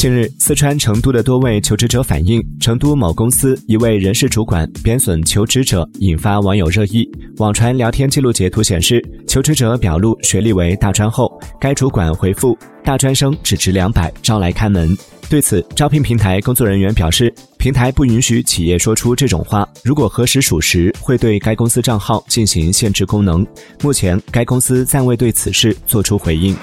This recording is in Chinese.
近日四川成都的多位求职者反映成都某公司一位人事主管贬损求职者引发网友热议。网传聊天记录截图显示求职者表露学历为大专后该主管回复大专生只值两百招来看门。对此招聘平台工作人员表示平台不允许企业说出这种话如果核实属实会对该公司账号进行限制功能。目前该公司暂未对此事作出回应。